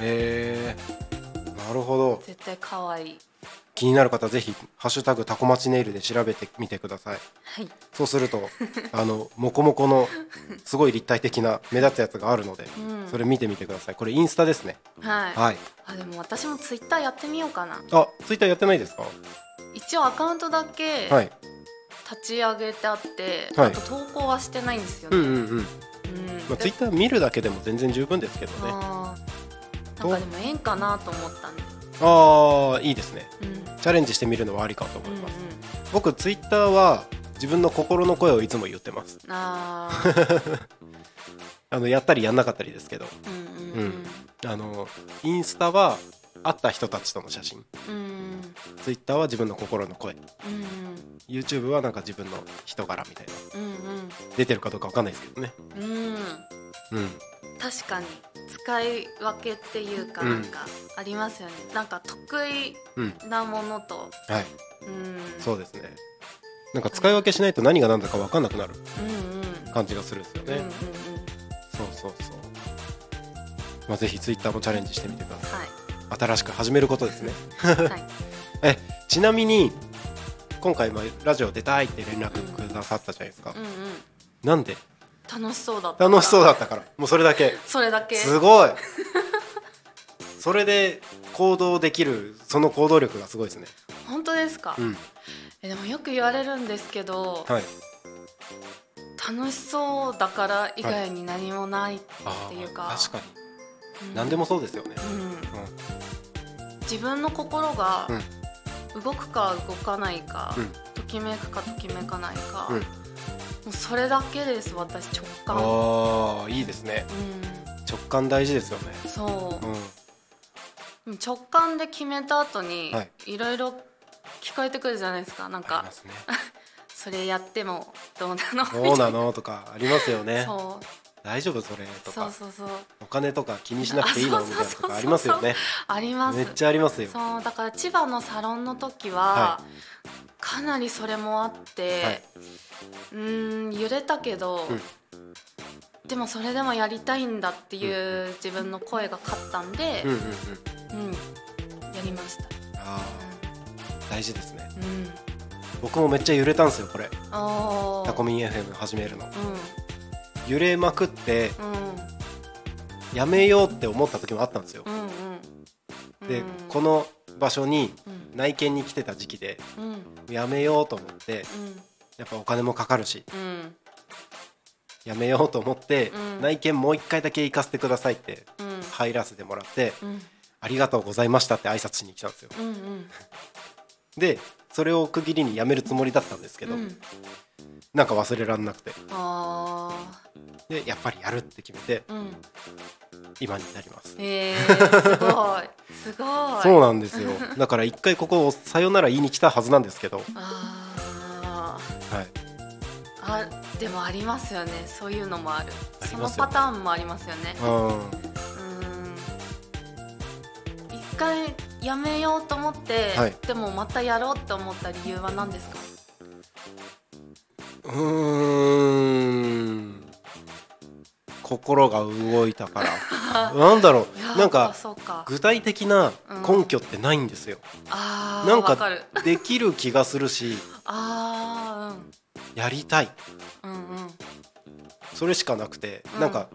えー、なるほど。絶対可愛い。気になる方ぜひ「ハッシュタグタコマチネイル」で調べてみてくださいはい。そうすると あのモコモコのすごい立体的な目立つやつがあるのでうん。それ見てみてくださいこれインスタですねはい。はいあでも私もツイッターやってみようかな。あツイッターやってないですか？一応アカウントだけはい立ち上げてあって、はいあと投稿はしてないんですよね。うんうんうん、うんまあ、ツイッター見るだけでも全然十分ですけどねなんかでもええんかなと思ったんで。ああいいですね。うん。うんチャレンジしてみるのはありかと思うんいます、僕ツイッターは自分の心の声をいつも言ってます。あ のやったりやんなかったりですけど。うんうんあのインスタは会った人たちとの写真。うんうん。ツイッターは自分の心の声。うん YouTube はなんか自分の人柄みたいな。うん出てるかどうかわかんないですけどね。うんうんうん確かに使い分けっていうかうん。なんかありますよね、なんか得意うんなものと。はい。うん。そうですね。なんか使い分けしないと何が何だか分かんなくなる感じがするんですよね、うんうんうん。そうそうそう。まあぜひツイッターもチャレンジしてみてくださはいい。新しく始めることですね。はい。えちなみに今回まあラジオ出たいって連絡くださったじゃないですか、うんうん。なんで楽しそうだった楽しそうだったから。もうそれだけ。それだけ。すごい。それで行動できるその行動力がすごいですね。本当ですか、うん。えでもよく言われるんですけど、はい。楽しそうだから以外に何もないってあいうか、ー確かに。うん。何でもそうですよね。うん。自分の心が動くか動かないか、うん。ときめくかときめかないか、うんもうそれだけです私直感。ああいいですね。う直感大事ですよね。んそう。う、ん。直感で決めた後に、はい。いろいろ聞こえてくるじゃないですか。なんかね。それやってもどうなの？どうなの？とかありますよね。そう大丈夫それとか。そうそうそう。お金とか気にしなくていいの？あみたいなとかありますよね。あります。めっちゃありますよ。そうだから千葉のサロンの時は、はかなりそれもあって、はい。うーん揺れたけど、うん。でもそれでもやりたいんだっていう自分の声が勝ったんでうん、うんうん。うんやりました。ああ大事ですね。うん、うん、僕もめっちゃ揺れたんですよこれ。タコミン FM 始めるの。う揺れまくってんうん。やめようって思った時もあったんですよ。うんうん。でうん。この場所にうん。内見に来てた時期でうん。やめようと思ってやっぱお金もかかるしやめようと思ってうん。内見もう一回だけ行かせてくださいってうん。入らせてもらってうん。ありがとうございましたって挨拶しに来たんですよ。うんうん。でそれを区切りにやめるつもりだったんですけどうんなんか忘れられなくて。あでやっぱりやるって決めてーうん。今になります。えー、すごい。すごい。そうなんですよ。だから一回ここをさよなら言いに来たはずなんですけど。あはい。ーあでもありますよね。そういうのもある。そのパターンもありますよね。うん。うん。一回やめようと思って、はい。でもまたやろうって思った理由は何ですか？うーん。心が動いたから。なんだろう。なんか具体的な根拠ってないんですよ、あーなんかできる気がするし あやりたい。ーうんうん。うんそれしかなくて、うん。なんか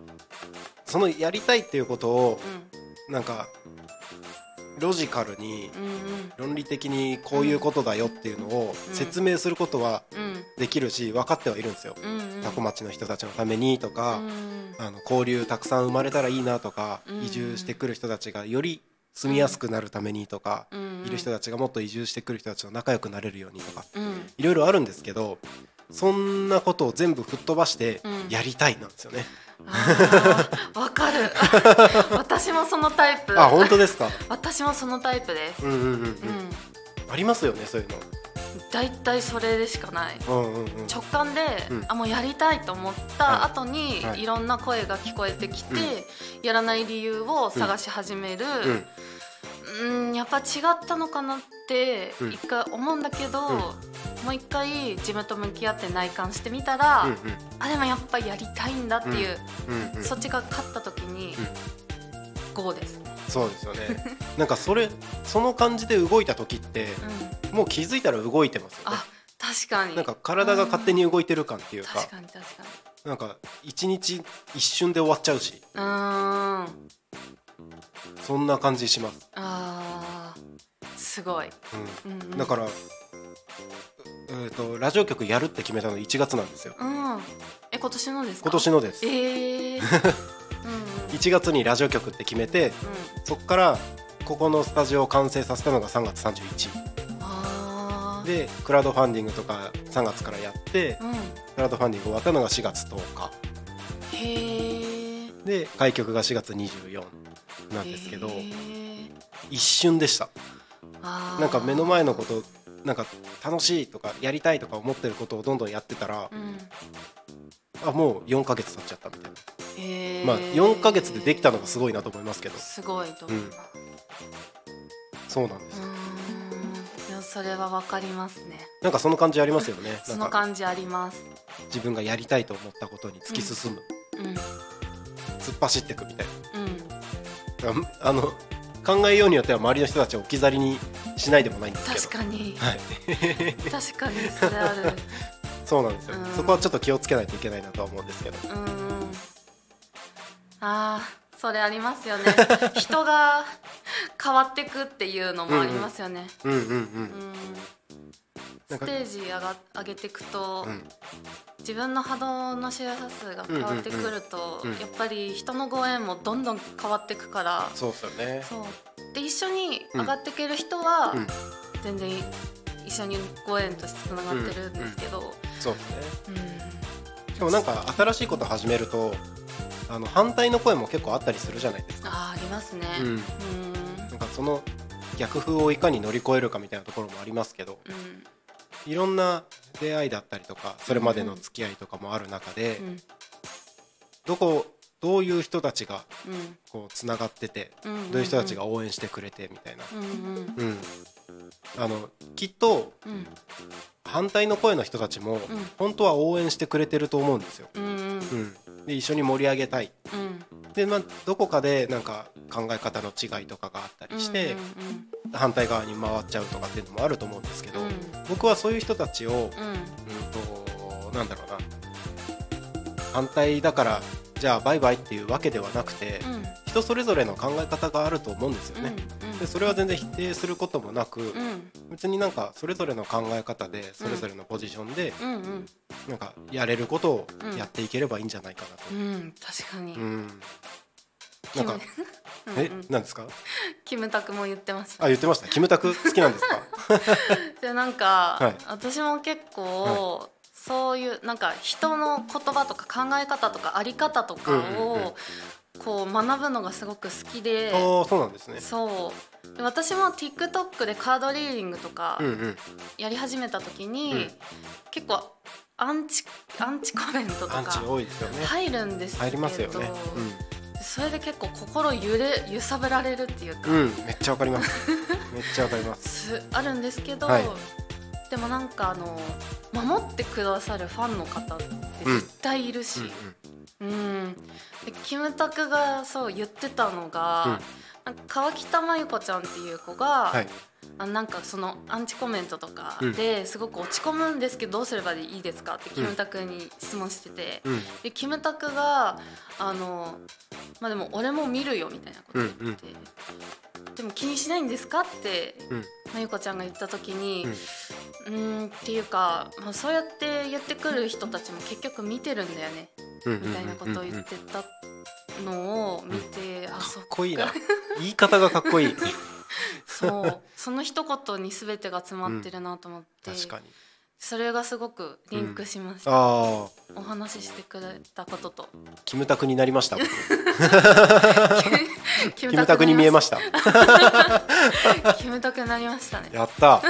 そのやりたいっていうことをなんかロジカルに論理的にこういうことだよっていうのを説明することはうん。できるし分かってはいるんですよ。タコ町の人たちのためにとか、うんあの交流たくさん生まれたらいいなとか、うん移住してくる人たちがより住みやすくなるためにとか、うん。いる人たちがもっと移住してくる人たちと仲良くなれるようにとかうん。いろいろあるんですけどそんなことを全部吹っ飛ばしてうん。やりたいなんですよね。わかる。私もそのタイプ。あ本当ですか？私もそのタイプです。うんうんうんうん。うん。ありますよねそういう大体それでしかない。の。うんうんうん。直感で、うん。あもうやりたいと思った後に、はい。い、ろんな声が聞こえてきて、うん。やらない理由を探し始める、うん。うん、やっぱ違ったのかなってうん。一回思うんだけど、うんもう一回自分と向き合って内観してみたら、うんあでもやっぱやりたいんだっていう、うんうんうん。そっちが勝った時に、ゴーです。ね。そうですよね。なんかそれその感じで動いた時ってうん、もう気づいたら動いてますよね。あ。確かに。なんか体が勝手に動いてる感っていうか。確かに確かに。なんか一日一瞬で終わっちゃうし。うーん。そんな感じします、あー。すごい、ううんうん。ん、だから、うえー、とラジオ局やるって決めたの1月なんですよ。うん。え今年のですか？今年のです。えー、うんうん。1月にラジオ局って決めてそこからここのスタジオを完成させたのが3月31あー。でクラウドファンディングとか3月からやってうん。クラウドファンディング終わったのが4月10日。へえで開局が4月24なんですけど、一瞬でした。なんか目の前のことなんか楽しいとかやりたいとか思ってることをどんどんやってたらうん。あもう4ヶ月経っちゃったみたいな。へー。まあ4ヶ月でできたのがすごいなと思いますけど。すごいと思う、うん。そうなんですそれはわかりますね。なんかその感じありますよね。そなんかの感じあります。自分がやりたいと思ったことに突き進む、うん。突っ走っていくみたいうん。あの考えようによっては周りの人たちを置き去りにしないでもないんですけど。確かに。はい。確かにそれある。そうなんですよ、うん。そこはちょっと気をつけないといけないなとは思うんですけど。うーん。あーそれありますよね。人が変わってくっていうのもありますよね。うんうんううん。んなん。かステージ上が上げていくと、うん。自分の波動の周波数が変わってくると、やっぱり人のご縁もどんどん変わっていくから。そうですよね。そう。で一緒に上がっていける人は、うん。全然一緒にご縁としてつながってるんですけど、そうですね。うん。しかもなんか新しいこと始めるとあの反対の声も結構あったりするじゃないですか、あーありますね。うん。うん。なんかその逆風をいかに乗り越えるかみたいなところもありますけど。うんいろんな出会いだったりとかそれまでの付き合いとかもある中で、うん。どこどういう人たちがうん。こうつながっててうんどういう人たちが応援してくれてみたいな、うん、あのきっとうん反対の声の人たちも本当は応援してくれてると思うんですよ。うんうん。うん、で一緒に盛り上げたい。うん。で、まあ、どこかでなんか考え方の違いとかがあったりして、うん。反対側に回っちゃうとかっていうのもあると思うんですけど、うん。僕はそういう人たちを、うん、うんとなんだろうな。反対だからじゃあバイバイっていうわけではなくて、うん。人それぞれの考え方があると思うんですよね。うんでそれは全然否定することもなく、うん。別になんかそれぞれの考え方でそれぞれのポジションで、うんうん。なんかやれることをやっていければいいんじゃないかなと。うん。確かに。うん。なんか えうんですか？キムタクも言ってましたあ言ってました。キムタク好きなんですか？でなんか、はい。私も結構、そういうなんか人の言葉とか考え方とかあり方とかうんうんうん。をこう学ぶのがすごく好きで、ああそうなんですね。そう。で私も TikTok でカードリーディングとかうんうん。やり始めた時に、うん。結構アンチアンチコメントとか入るんですけど入りますよね。それで結構心揺れ揺さぶられるっていうか、うん、うん、めっちゃわかります。めっちゃわかります。すあるんですけど、はいでもなんかあの守ってくださるファンの方って絶対いるし、うんでキムタクがそう言ってたのが、なん。か川北真由子ちゃんっていう子が、はい。あなんかそのアンチコメントとかですごく落ち込むんですけどどうすればいいですかってキムタクに質問してて、うん。でキムタクがあのまあでも俺も見るよみたいなこと言って、うんでも気にしないんですかってうん。まゆこちゃんが言った時にうん。んっていうか、まあ、そうやって言ってくる人たちも結局見てるんだよねうん。みたいなことを言ってたのを見て、あか。そっこいいな。言い方がかっこいい。そう。その一言に全てが詰まってるなと思って、確かに。それがすごくリンクしました、ああ。お話ししてくれたことと。キムタクになりました。僕。キキムタクに見えまししたた。キムタクになりましたね。やった。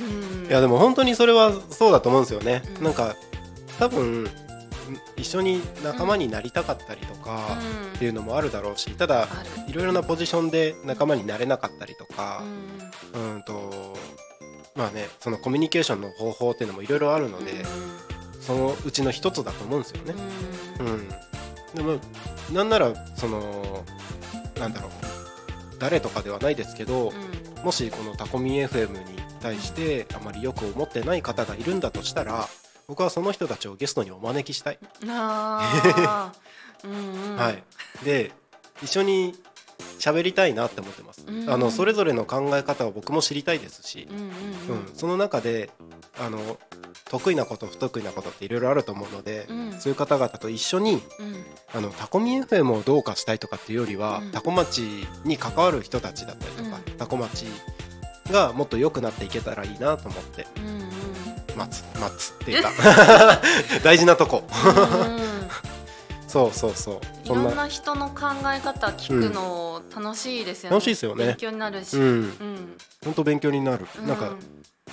うん。いやでも本当にそれはそうだと思うんですよね、うん。なんか多分一緒に仲間になりたかったりとかうん。っていうのもあるだろうし、ただいろいろなポジションで仲間になれなかったりとかう、んうん、とまあねそのコミュニケーションの方法っていうのもいろいろあるので、そのうちの一つだと思うんですよね。うん。うん、でもなんならそのなんだろう誰とかではないですけど、うん。もしこのタコミ FM に対してあまりよく思ってない方がいるんだとしたら僕はその人たちをゲストにお招きしたい、あー。うんうん。はい、で一緒に喋りたいなって思ってます、うんあのそれぞれの考え方を僕も知りたいですし。う、んううん。ん。その中であの得意なこと不得意なことっていろいろあると思うので、うん。そういう方々と一緒にうん。あのタコミ FM をどうかしたいとかっていうよりは、うん。タコ町に関わる人たちだったりとか、うん。タコ町がもっと良くなっていけたらいいなと思って。うんうん待つ待つっていうか。大事なとこ。そうそうそう。いろんな人の考え方聞くの楽しいですよね。楽しいですよね。勉強になるし。うん。うん。本当勉強になる、うん。なんか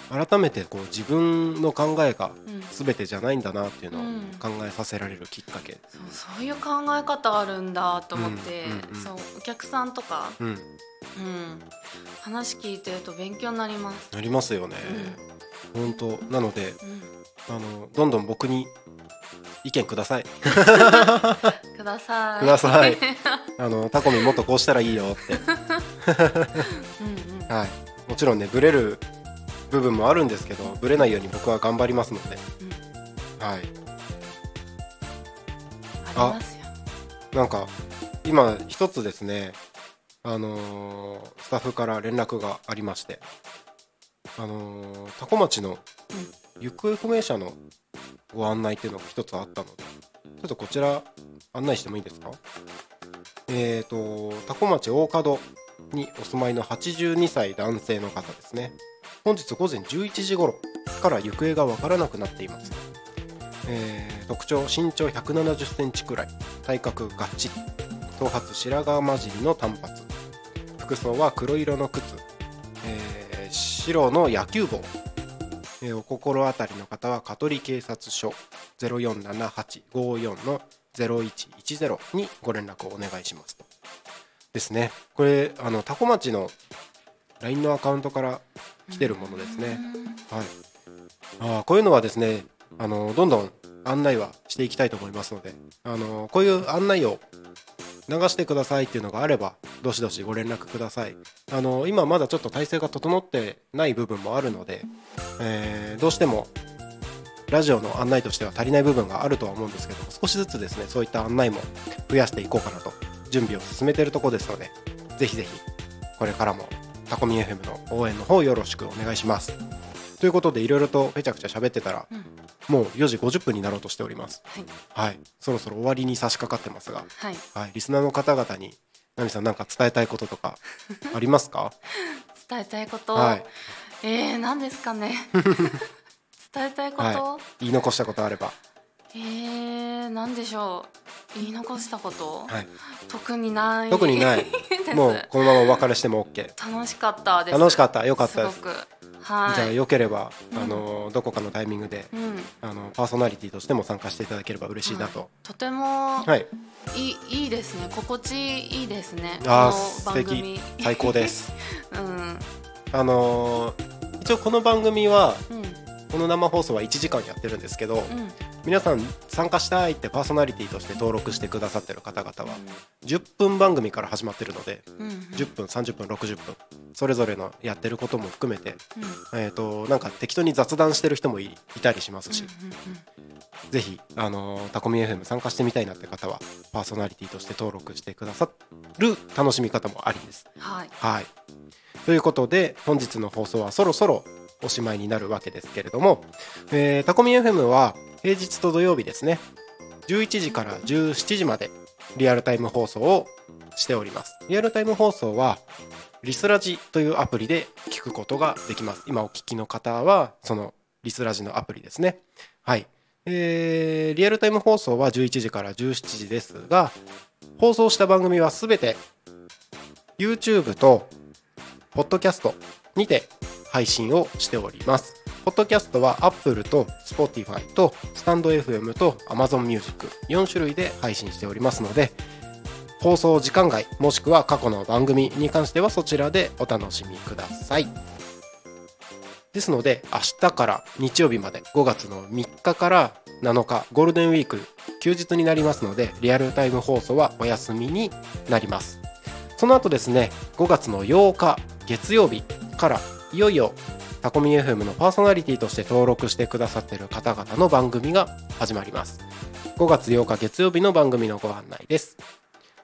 改めてこう自分の考えがうん。全てじゃないんだなっていうのをうん。考えさせられるきっかけ、そうそういう考え方あるんだと思って、うんうんうん。そうお客さんとか、うん、うん、話聞いてると勉強になります。なりますよね、本当なのでうん、あのどんどん僕に意見ください。ください。ください。あのタコミンもっとこうしたらいいよって。うんうん。はい、もちろんねブレる部分もあるんですけどブレないように僕は頑張りますので、はい、あ。なんか今一つですねあのースタッフから連絡がありましてあのー多古町の行方不明者のご案内っていうのが一つあったのでちょっとこちら案内してもいいですか？えーと多古町大門にお住まいの82歳男性の方ですね。本日午前11時頃から行方がわからなくなっています、えー特徴身長1 7 0センチくらい体格がっちり頭髪白髪混じりの短髪服装は黒色の靴、えー白の野球帽、えーお心当たりの方は香取警察署047854の0110にご連絡をお願いしますと。ですね。これあの多古町の LINE のアカウントから来てるものですね、はい、あーこういうのはですねあのどんどん案内はしていきたいと思いますのであのこういう案内を流してくださいっていうのがあればどしどしご連絡ください。あの今まだちょっと体制が整ってない部分もあるので、えーどうしてもラジオの案内としては足りない部分があるとは思うんですけど少しずつですねそういった案内も増やしていこうかなと準備を進めているところですのでぜひぜひこれからもタコミ FM の応援の方よろしくお願いします。ということでいろいろとぺちゃくちゃ喋ってたらうん。もう4時50分になろうとしております。はい。はい。そろそろ終わりに差し掛かってますがはい。はい、リスナーの方々に、ナミさん、なんか伝えたいこととか ありますか？伝えたいこと、はい、えー、何ですかね。伝えたいこと、は言い残したことあれば。えー、何でしょう。言い残したこと、はい、特にない。特にない。もう、このままお別れしても OK。楽しかったです。楽しかった、よかったです。はい。じゃあ、よければ、うん。あの、どこかのタイミングで、うん。あの、パーソナリティとしても参加していただければ嬉しいなと。とてもはい、いい,、い、いですね。心地いいですね。あ素敵。最高です。うん。あのー一応この番組はうんこの生放送は1時間やってるんですけど、うん。皆さん参加したいってパーソナリティとして登録してくださってる方々は10分番組から始まってるのでうんうん。10分30分60分それぞれのやってることも含めて、うん。えー、となんか適当に雑談してる人もいいたりしますし、うんうんぜひ、あのータコミ FM 参加してみたいなって方はパーソナリティとして登録してくださる楽しみ方もありです。うんはい。はい。ということで本日の放送はそろそろおしまいになるわけですけれども、えータコミ FM は平日と土曜日ですね11時から17時までリアルタイム放送をしております。リアルタイム放送はリスラジというアプリで聞くことができます。今お聞きの方はそのリスラジのアプリですね。はい。えーリアルタイム放送は11時から17時ですが放送した番組はすべて YouTube とポッドキャストにて配信をしております。ポッドキャストは Apple と Spotify とスタンド FM と Amazon Music 4種類で配信しておりますので放送時間外もしくは過去の番組に関してはそちらでお楽しみください。ですので明日から日曜日まで5月の3日から7日ゴールデンウィーク休日になりますのでリアルタイム放送はお休みになります。その後ですね5月の8日月曜日からいよいよタコミ FM のパーソナリティとして登録してくださっている方々の番組が始まります。5月8日月曜日の番組のご案内です。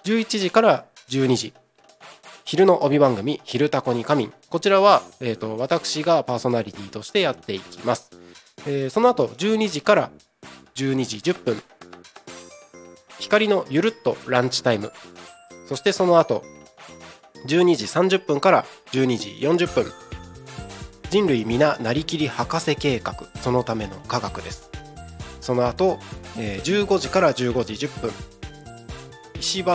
11時から12時。昼の帯番組「昼タコに仮眠」こちらは、えー、と私がパーソナリティとしてやっていきます、えーその後12時から12時10分。光のゆるっとランチタイム。そしてその後12時30分から12時40分。人類皆なりきり博士計画そのための科学です。その後、えー15時から15時10分石橋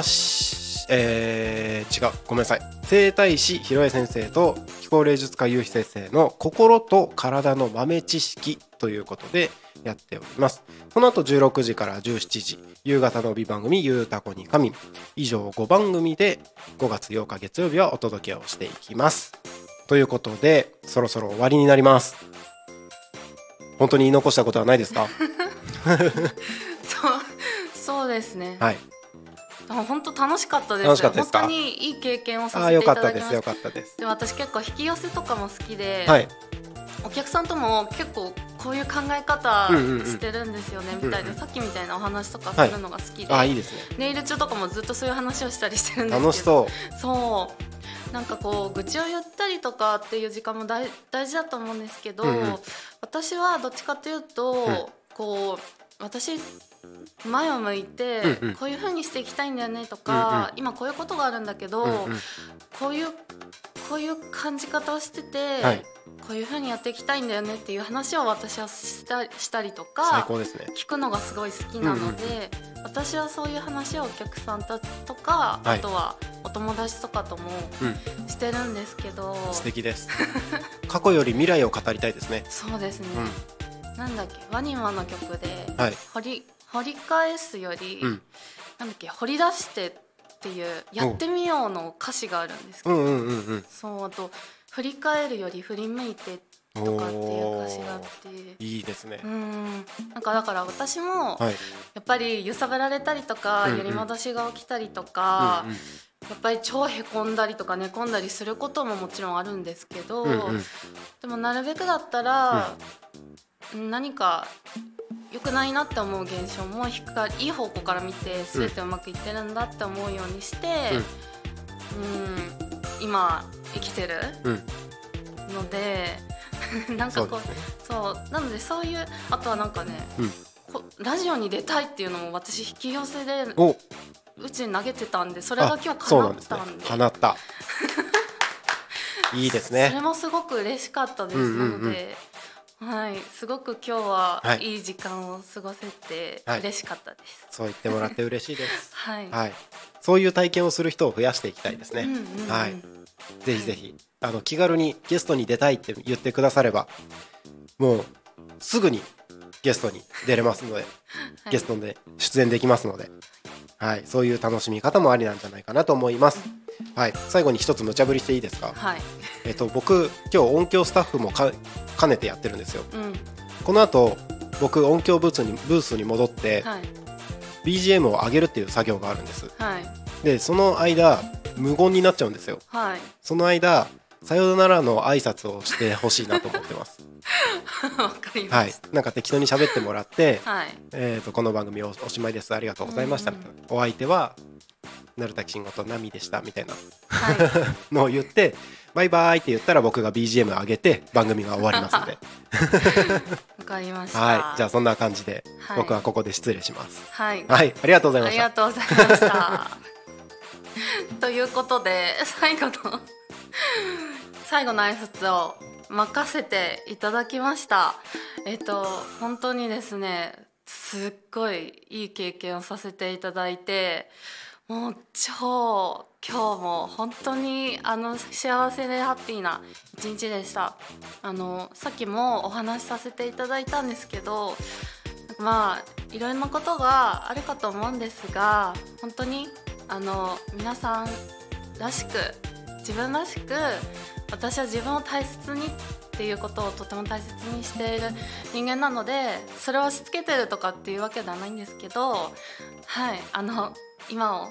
えー違うごめんなさい。整体師ひろえ先生と気候霊術家ゆうひ先生の心と体の豆知識ということでやっております。その後16時から17時夕方の帯番組「ゆうたこに神」以上5番組で5月8日月曜日はお届けをしていきます。ということでそろそろ終わりになります。本当に言い残したことはないですか？そうそうですね、はい。あ本当楽しかったです。楽しかったですか？本当にいい経験をさせていただきました。よかったです。で私結構引き寄せとかも好きで、はい。お客さんとも結構こういう考え方してるんですよねみたいで、うんうんさっきみたいなお話とかするのが好きで、ああいいですね。ネイル中とかもずっとそういう話をしたりしてるんですけど。楽しそう。そう。なんかこう愚痴を言ったりとかっていう時間も大大事だと思うんですけど、うんうん。私はどっちかというと、ん。こう私前を向いて、うんうん。こういう風にしていきたいんだよねとか、今こういうことがあるんだけど、うんうん。こういうこういう感じ方をしてて、はい。こういう風にやっていきたいんだよねっていう話を私はしたしたりと最かね。聞くのがすごい好きなので、私はそういう話をお客さんたとか、はい。あとはお友達とかともうん。してるんですけど、素敵です。過去より未来を語りたいですね。そうですね、うなんだっけワニマの曲でんはい。掘り掘り返すより、うん。なんだっけ掘り出してっていうやってみようの歌詞があるんですけど、うんうんうんうんそうあと振り返るより振り向いてとかっていう歌詞があって。いいですね。うん。なんかだから私もはい。やっぱり揺さぶられたりとか、うんうん。揺り戻しが起きたりとか、うんうんやっぱり超へこんだりとか寝込んだりすることももちろんあるんですけど、うんうん。でもなるべくだったら、何か良くないなって思う現象もいい方向から見て全てうまくいってるんだって思うようにして、うん。今生きてるうん。ので なんかこうそうね。そう。なのでそういうあとはなんかね、うん。こラジオに出たいっていうのも私引き寄せでお。宇宙に投げてたんでそれが今日叶ったんで。叶った。いいですそれねもすごく嬉しかったです、うんうんうん。なので、はい、すごく今日ははい。いい時間を過ごせてはい。嬉しかったです。そう言ってもらって嬉しいです。はい、はい。そういう体験をする人を増やしていきたいですね、うんうんうんはい。ぜひぜひあの気軽にゲストに出たいって言ってくださればもうすぐにゲストに出れますので、はい。ゲストで出演できますので、はい、そういう楽しみ方もありなんじゃないかなと思います。はい、最後に一つ無茶ぶりしていいですか？はい。えっと、僕今日音響スタッフもか兼ねてやってるんですよ。うん。この後僕音響ブースにブースに戻って、はい。BGM を上げるっていう作業があるんです。はい。でその間無言になっちゃうんですよ。はい。その間さよならの挨拶をしてほしいなと思ってます。わかりはい。ましなんか適当に喋ってもらって、たはい。えー、とこの番組おおしまいです。ありがとうございました。うん。みたいなお相手は成田慎吾とナミでしたみたいな。はい。のを言ってバイバイって言ったら僕が BGM 上げて番組が終わりますんで。わかりました。はい。じゃあそんな感じではい。僕はここで失礼します。はい。はい。ありがとうございあました。りがとうございました。ということで最後の最後の挨拶を任せていただきました。えっと本当にですねすっごいいい経験をさせていただいてもう超今日も本当にあの幸せでハッピーな一日でした。あのさっきもお話しさせていただいたんですけどまあいろんなことがあるかと思うんですが本当にあの皆さんらしく自分らしく私は自分を大切にっていうことをとても大切にしている人間なのでそれを押し付けてるとかっていうわけではないんですけどはいあの今を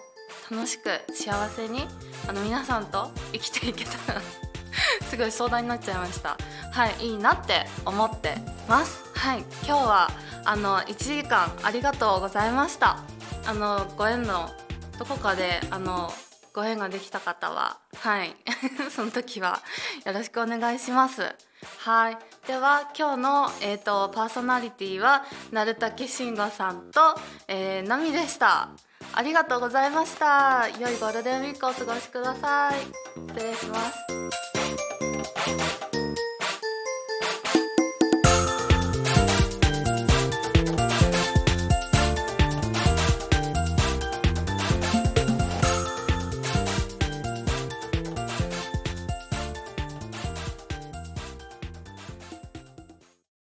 楽しく幸せにあの皆さんと生きていけたら すごい壮大になっちゃいました。はいいいなって思ってます。はい今日はあの1時間ありがとうございました。あのご縁のどこかであのご縁ができた方ははい。その時はよろしくお願いします。はい。では今日の、えー、とパーソナリティは鳴竹慎吾さんと、えー、ナミでした。ありがとうございました。良いゴールデンウィークをお過ごしください。失礼します。